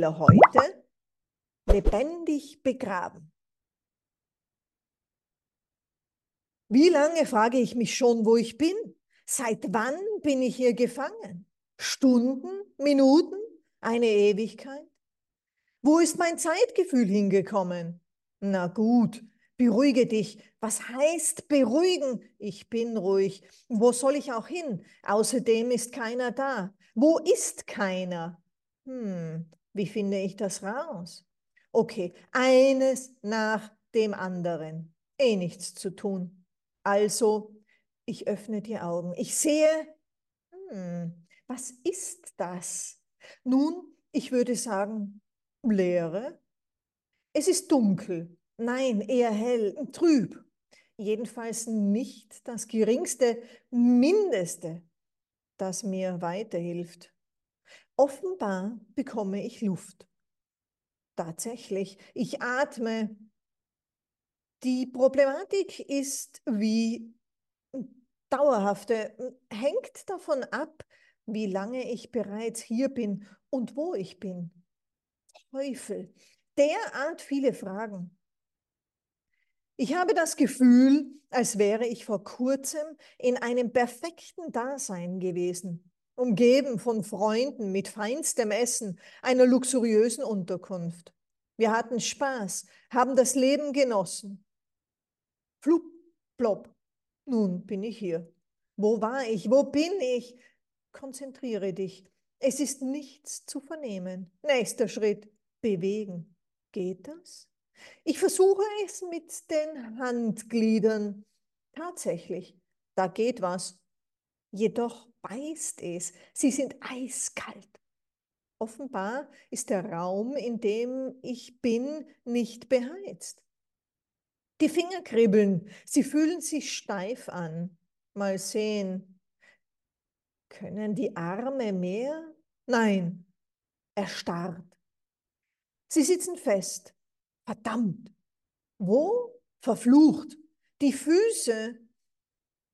will er heute lebendig begraben. Wie lange frage ich mich schon, wo ich bin? Seit wann bin ich hier gefangen? Stunden, Minuten, eine Ewigkeit? Wo ist mein Zeitgefühl hingekommen? Na gut, beruhige dich. Was heißt beruhigen? Ich bin ruhig. Wo soll ich auch hin? Außerdem ist keiner da. Wo ist keiner? Hm, wie finde ich das raus? Okay, eines nach dem anderen. Eh nichts zu tun. Also, ich öffne die Augen. Ich sehe, hm, was ist das? Nun, ich würde sagen, Leere. Es ist dunkel. Nein, eher hell, trüb. Jedenfalls nicht das geringste, mindeste, das mir weiterhilft. Offenbar bekomme ich Luft. Tatsächlich, ich atme. Die Problematik ist wie dauerhafte, hängt davon ab, wie lange ich bereits hier bin und wo ich bin. Teufel, derart viele Fragen. Ich habe das Gefühl, als wäre ich vor kurzem in einem perfekten Dasein gewesen, umgeben von Freunden mit feinstem Essen, einer luxuriösen Unterkunft. Wir hatten Spaß, haben das Leben genossen. Flup, plopp, nun bin ich hier. Wo war ich? Wo bin ich? Konzentriere dich. Es ist nichts zu vernehmen. Nächster Schritt bewegen. Geht das? Ich versuche es mit den Handgliedern. Tatsächlich, da geht was. Jedoch beißt es. Sie sind eiskalt. Offenbar ist der Raum, in dem ich bin, nicht beheizt. Die Finger kribbeln, sie fühlen sich steif an. Mal sehen. Können die Arme mehr? Nein, erstarrt. Sie sitzen fest. Verdammt. Wo? Verflucht. Die Füße,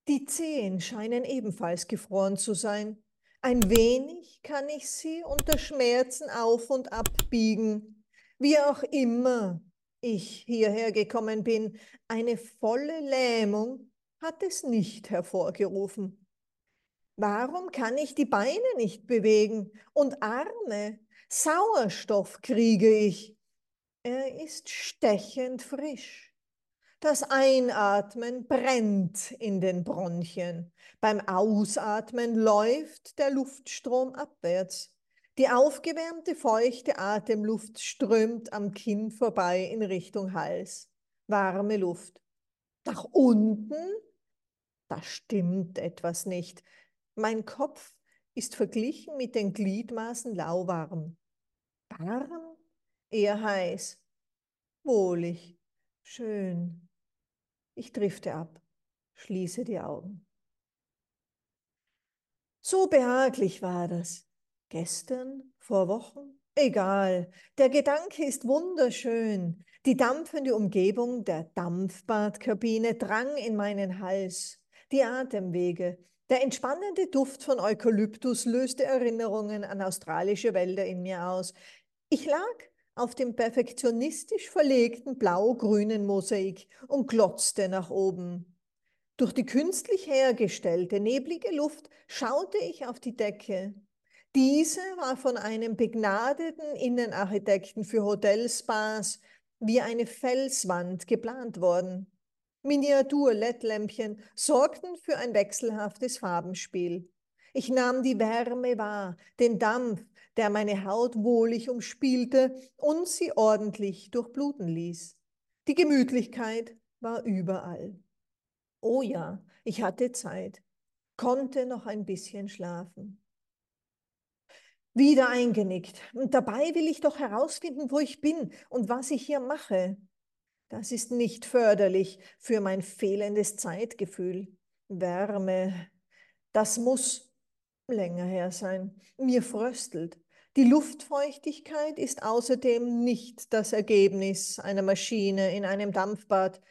die Zehen scheinen ebenfalls gefroren zu sein. Ein wenig kann ich sie unter Schmerzen auf und abbiegen. Wie auch immer ich hierher gekommen bin, eine volle Lähmung hat es nicht hervorgerufen. Warum kann ich die Beine nicht bewegen und Arme? Sauerstoff kriege ich. Er ist stechend frisch. Das Einatmen brennt in den Bronchien. Beim Ausatmen läuft der Luftstrom abwärts. Die aufgewärmte, feuchte Atemluft strömt am Kinn vorbei in Richtung Hals. Warme Luft. Nach unten? Da stimmt etwas nicht. Mein Kopf ist verglichen mit den Gliedmaßen lauwarm. Warm, eher heiß, wohlig, schön. Ich drifte ab, schließe die Augen. So behaglich war das. Gestern, vor Wochen, egal. Der Gedanke ist wunderschön. Die dampfende Umgebung der Dampfbadkabine drang in meinen Hals. Die Atemwege, der entspannende Duft von Eukalyptus löste Erinnerungen an australische Wälder in mir aus. Ich lag auf dem perfektionistisch verlegten blau-grünen Mosaik und glotzte nach oben. Durch die künstlich hergestellte neblige Luft schaute ich auf die Decke. Diese war von einem begnadeten Innenarchitekten für Hotelspas wie eine Felswand geplant worden. Miniatur-LED-Lämpchen sorgten für ein wechselhaftes Farbenspiel. Ich nahm die Wärme wahr, den Dampf, der meine Haut wohlig umspielte und sie ordentlich durchbluten ließ. Die Gemütlichkeit war überall. Oh ja, ich hatte Zeit, konnte noch ein bisschen schlafen. Wieder eingenickt. Und dabei will ich doch herausfinden, wo ich bin und was ich hier mache. Das ist nicht förderlich für mein fehlendes Zeitgefühl. Wärme, das muss länger her sein. Mir fröstelt. Die Luftfeuchtigkeit ist außerdem nicht das Ergebnis einer Maschine in einem Dampfbad.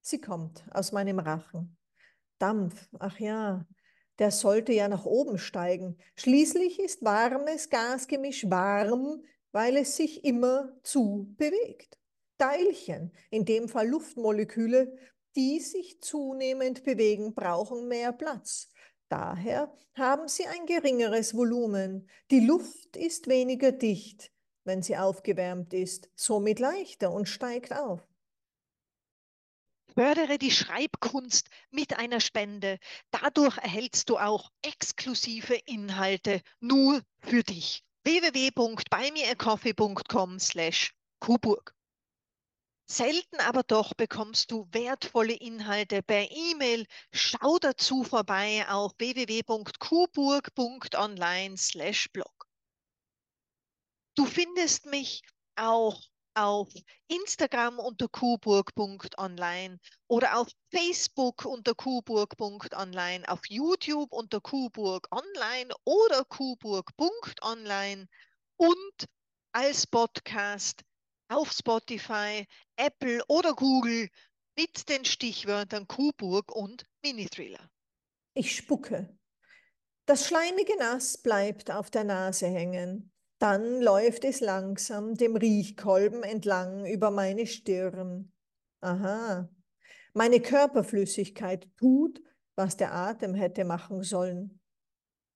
Sie kommt aus meinem Rachen. Dampf, ach ja, der sollte ja nach oben steigen. Schließlich ist warmes Gasgemisch warm, weil es sich immer zu bewegt. Teilchen, in dem Fall Luftmoleküle, die sich zunehmend bewegen, brauchen mehr Platz. Daher haben sie ein geringeres Volumen. Die Luft ist weniger dicht, wenn sie aufgewärmt ist, somit leichter und steigt auf. Fördere die Schreibkunst mit einer Spende. Dadurch erhältst du auch exklusive Inhalte nur für dich. www.buymeacoffee.com slash Kuburg. Selten aber doch bekommst du wertvolle Inhalte per E-Mail. Schau dazu vorbei auf www.kuburg.online/blog. Du findest mich auch auf Instagram unter kuburg.online oder auf Facebook unter kuburg.online, auf YouTube unter kuburg online oder kuburg.online und als Podcast auf Spotify, Apple oder Google mit den Stichwörtern Kuburg und Mini-Thriller. Ich spucke. Das schleimige Nass bleibt auf der Nase hängen. Dann läuft es langsam dem Riechkolben entlang über meine Stirn. Aha, meine Körperflüssigkeit tut, was der Atem hätte machen sollen.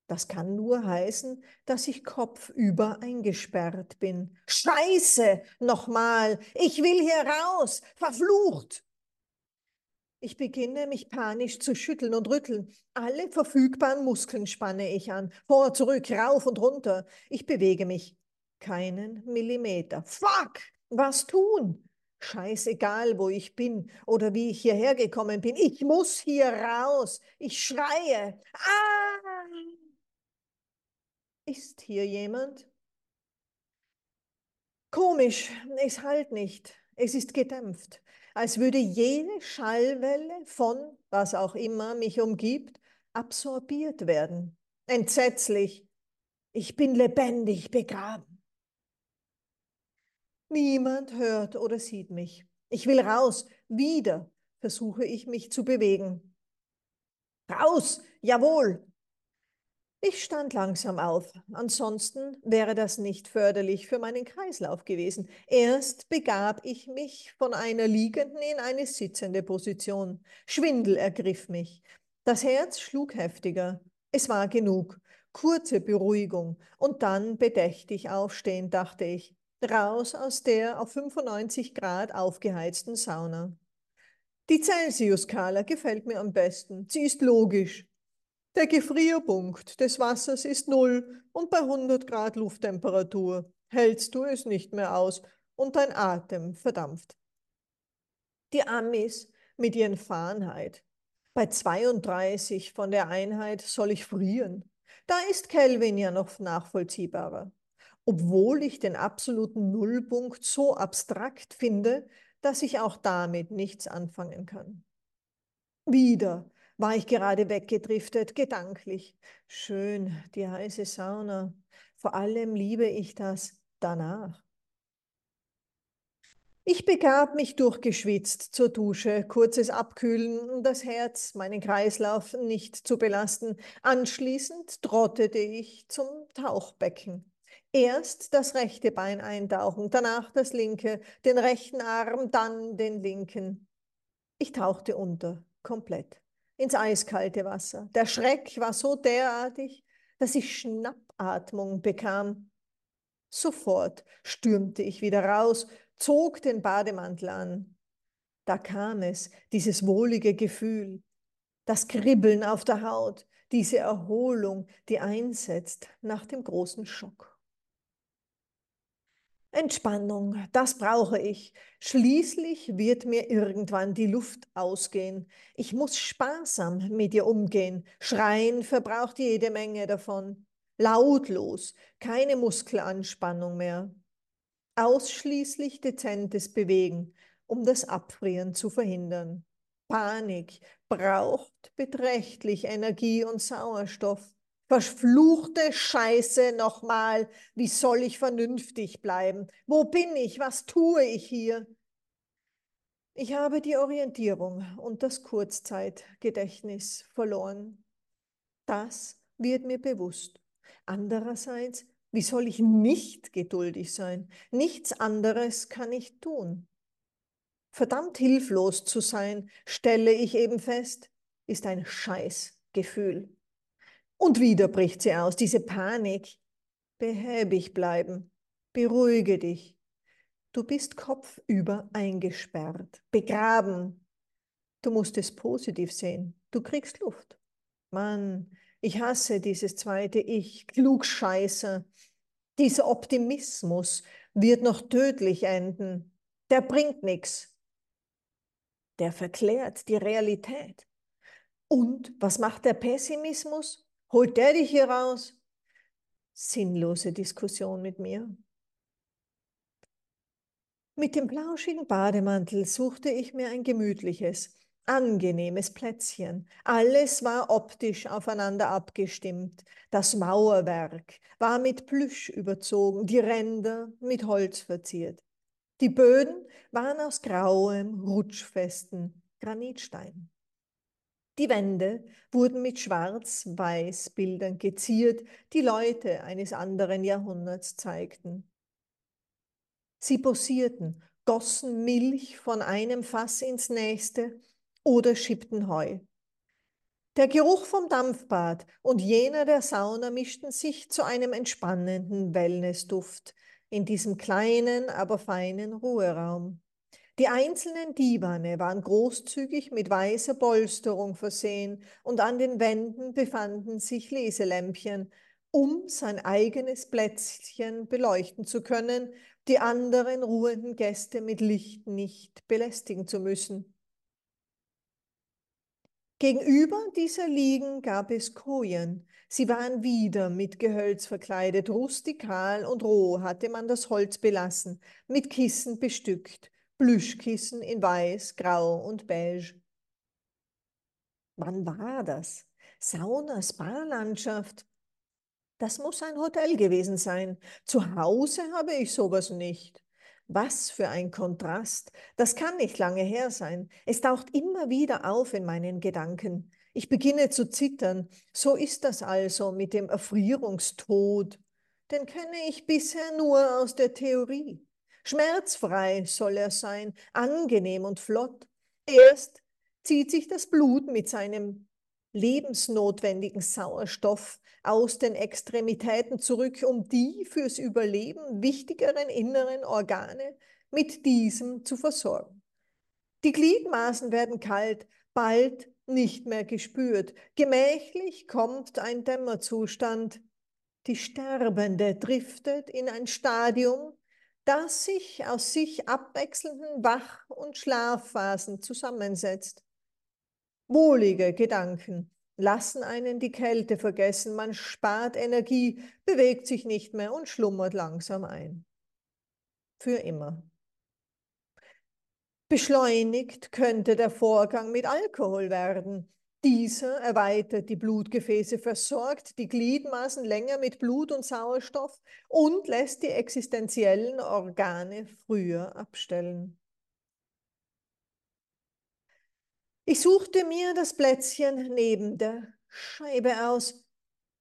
Das kann nur heißen, dass ich kopfüber eingesperrt bin. Scheiße, nochmal, ich will hier raus, verflucht. Ich beginne, mich panisch zu schütteln und rütteln. Alle verfügbaren Muskeln spanne ich an. Vor, zurück, rauf und runter. Ich bewege mich. Keinen Millimeter. Fuck! Was tun? Scheißegal, wo ich bin oder wie ich hierher gekommen bin. Ich muss hier raus. Ich schreie. Ah! Ist hier jemand? Komisch, es halt nicht. Es ist gedämpft als würde jede Schallwelle von was auch immer mich umgibt, absorbiert werden. Entsetzlich. Ich bin lebendig begraben. Niemand hört oder sieht mich. Ich will raus. Wieder versuche ich mich zu bewegen. Raus! Jawohl! Ich stand langsam auf, ansonsten wäre das nicht förderlich für meinen Kreislauf gewesen. Erst begab ich mich von einer liegenden in eine sitzende Position. Schwindel ergriff mich. Das Herz schlug heftiger. Es war genug. Kurze Beruhigung und dann bedächtig aufstehen, dachte ich. Raus aus der auf 95 Grad aufgeheizten Sauna. Die Celsius-Skala gefällt mir am besten. Sie ist logisch. Der Gefrierpunkt des Wassers ist null und bei 100 Grad Lufttemperatur hältst du es nicht mehr aus und dein Atem verdampft. Die Amis mit ihren Fahrenheit. Bei 32 von der Einheit soll ich frieren. Da ist Kelvin ja noch nachvollziehbarer. Obwohl ich den absoluten Nullpunkt so abstrakt finde, dass ich auch damit nichts anfangen kann. Wieder war ich gerade weggedriftet, gedanklich. Schön, die heiße Sauna. Vor allem liebe ich das danach. Ich begab mich durchgeschwitzt zur Dusche, kurzes Abkühlen, um das Herz, meinen Kreislauf nicht zu belasten. Anschließend trottete ich zum Tauchbecken. Erst das rechte Bein eintauchen, danach das linke, den rechten Arm, dann den linken. Ich tauchte unter, komplett ins eiskalte Wasser. Der Schreck war so derartig, dass ich Schnappatmung bekam. Sofort stürmte ich wieder raus, zog den Bademantel an. Da kam es, dieses wohlige Gefühl, das Kribbeln auf der Haut, diese Erholung, die einsetzt nach dem großen Schock. Entspannung, das brauche ich. Schließlich wird mir irgendwann die Luft ausgehen. Ich muss sparsam mit ihr umgehen. Schreien verbraucht jede Menge davon. Lautlos, keine Muskelanspannung mehr. Ausschließlich dezentes Bewegen, um das Abfrieren zu verhindern. Panik braucht beträchtlich Energie und Sauerstoff. Verfluchte Scheiße nochmal, wie soll ich vernünftig bleiben? Wo bin ich? Was tue ich hier? Ich habe die Orientierung und das Kurzzeitgedächtnis verloren. Das wird mir bewusst. Andererseits Wie soll ich nicht geduldig sein? Nichts anderes kann ich tun. Verdammt hilflos zu sein, stelle ich eben fest, ist ein Scheißgefühl. Und wieder bricht sie aus, diese Panik. Behäbig bleiben, beruhige dich. Du bist kopfüber eingesperrt, begraben. Du musst es positiv sehen. Du kriegst Luft. Mann, ich hasse dieses zweite Ich, Klugscheißer. Dieser Optimismus wird noch tödlich enden. Der bringt nichts. Der verklärt die Realität. Und was macht der Pessimismus? Holt der dich hier raus? Sinnlose Diskussion mit mir. Mit dem plauschigen Bademantel suchte ich mir ein gemütliches, angenehmes Plätzchen. Alles war optisch aufeinander abgestimmt. Das Mauerwerk war mit Plüsch überzogen, die Ränder mit Holz verziert. Die Böden waren aus grauem, rutschfesten Granitstein. Die Wände wurden mit schwarz-weiß Bildern geziert, die Leute eines anderen Jahrhunderts zeigten. Sie posierten, gossen Milch von einem Fass ins nächste oder schippten Heu. Der Geruch vom Dampfbad und jener der Sauna mischten sich zu einem entspannenden Wellnessduft in diesem kleinen, aber feinen Ruheraum. Die einzelnen Divane waren großzügig mit weißer Polsterung versehen und an den Wänden befanden sich Leselämpchen, um sein eigenes Plätzchen beleuchten zu können, die anderen ruhenden Gäste mit Licht nicht belästigen zu müssen. Gegenüber dieser Liegen gab es Kojen. Sie waren wieder mit Gehölz verkleidet, rustikal und roh hatte man das Holz belassen, mit Kissen bestückt, Plüschkissen in weiß, grau und beige. Wann war das? Sauna, Spa-Landschaft. Das muss ein Hotel gewesen sein. Zu Hause habe ich sowas nicht. Was für ein Kontrast. Das kann nicht lange her sein. Es taucht immer wieder auf in meinen Gedanken. Ich beginne zu zittern. So ist das also mit dem Erfrierungstod. Den kenne ich bisher nur aus der Theorie. Schmerzfrei soll er sein, angenehm und flott. Erst zieht sich das Blut mit seinem lebensnotwendigen Sauerstoff aus den Extremitäten zurück, um die fürs Überleben wichtigeren inneren Organe mit diesem zu versorgen. Die Gliedmaßen werden kalt, bald nicht mehr gespürt. Gemächlich kommt ein Dämmerzustand. Die Sterbende driftet in ein Stadium, das sich aus sich abwechselnden Wach- und Schlafphasen zusammensetzt. Wohlige Gedanken lassen einen die Kälte vergessen, man spart Energie, bewegt sich nicht mehr und schlummert langsam ein. Für immer. Beschleunigt könnte der Vorgang mit Alkohol werden. Dieser erweitert die Blutgefäße, versorgt die Gliedmaßen länger mit Blut und Sauerstoff und lässt die existenziellen Organe früher abstellen. Ich suchte mir das Plätzchen neben der Scheibe aus.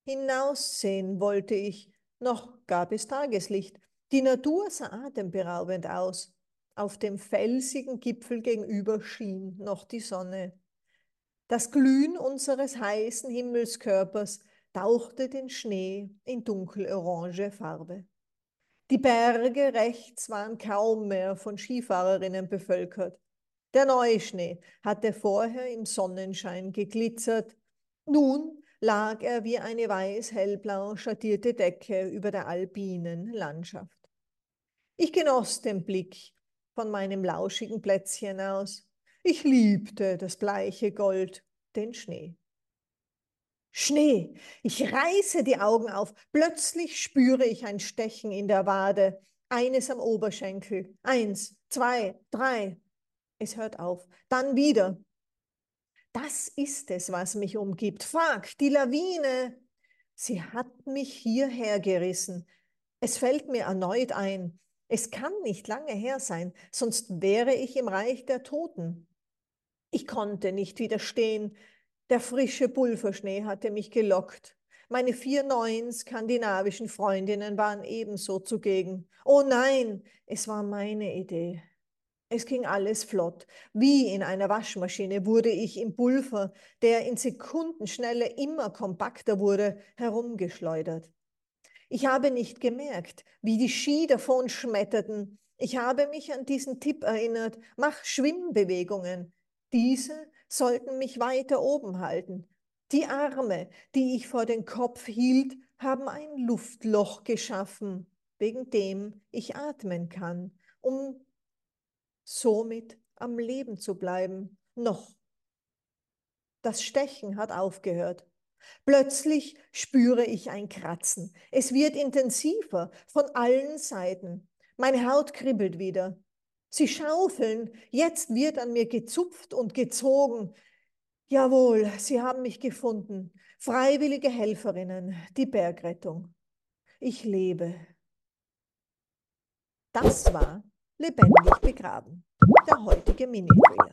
Hinaussehen wollte ich, noch gab es Tageslicht. Die Natur sah atemberaubend aus. Auf dem felsigen Gipfel gegenüber schien noch die Sonne. Das Glühen unseres heißen Himmelskörpers tauchte den Schnee in dunkelorange Farbe. Die Berge rechts waren kaum mehr von Skifahrerinnen bevölkert. Der Neuschnee hatte vorher im Sonnenschein geglitzert. Nun lag er wie eine weiß-hellblau schattierte Decke über der alpinen Landschaft. Ich genoss den Blick von meinem lauschigen Plätzchen aus. Ich liebte das bleiche Gold, den Schnee. Schnee. Ich reiße die Augen auf. Plötzlich spüre ich ein Stechen in der Wade, eines am Oberschenkel. Eins, zwei, drei. Es hört auf. Dann wieder. Das ist es, was mich umgibt. Fuck, die Lawine. Sie hat mich hierher gerissen. Es fällt mir erneut ein. Es kann nicht lange her sein, sonst wäre ich im Reich der Toten. Ich konnte nicht widerstehen. Der frische Pulverschnee hatte mich gelockt. Meine vier neuen skandinavischen Freundinnen waren ebenso zugegen. Oh nein, es war meine Idee. Es ging alles flott. Wie in einer Waschmaschine wurde ich im Pulver, der in Sekundenschnelle immer kompakter wurde, herumgeschleudert. Ich habe nicht gemerkt, wie die Ski davon schmetterten. Ich habe mich an diesen Tipp erinnert, mach Schwimmbewegungen. Diese sollten mich weiter oben halten. Die Arme, die ich vor den Kopf hielt, haben ein Luftloch geschaffen, wegen dem ich atmen kann, um somit am Leben zu bleiben. Noch. Das Stechen hat aufgehört. Plötzlich spüre ich ein Kratzen. Es wird intensiver von allen Seiten. Meine Haut kribbelt wieder. Sie schaufeln. Jetzt wird an mir gezupft und gezogen. Jawohl, sie haben mich gefunden. Freiwillige Helferinnen, die Bergrettung. Ich lebe. Das war lebendig begraben. Der heutige Mini-Thriller.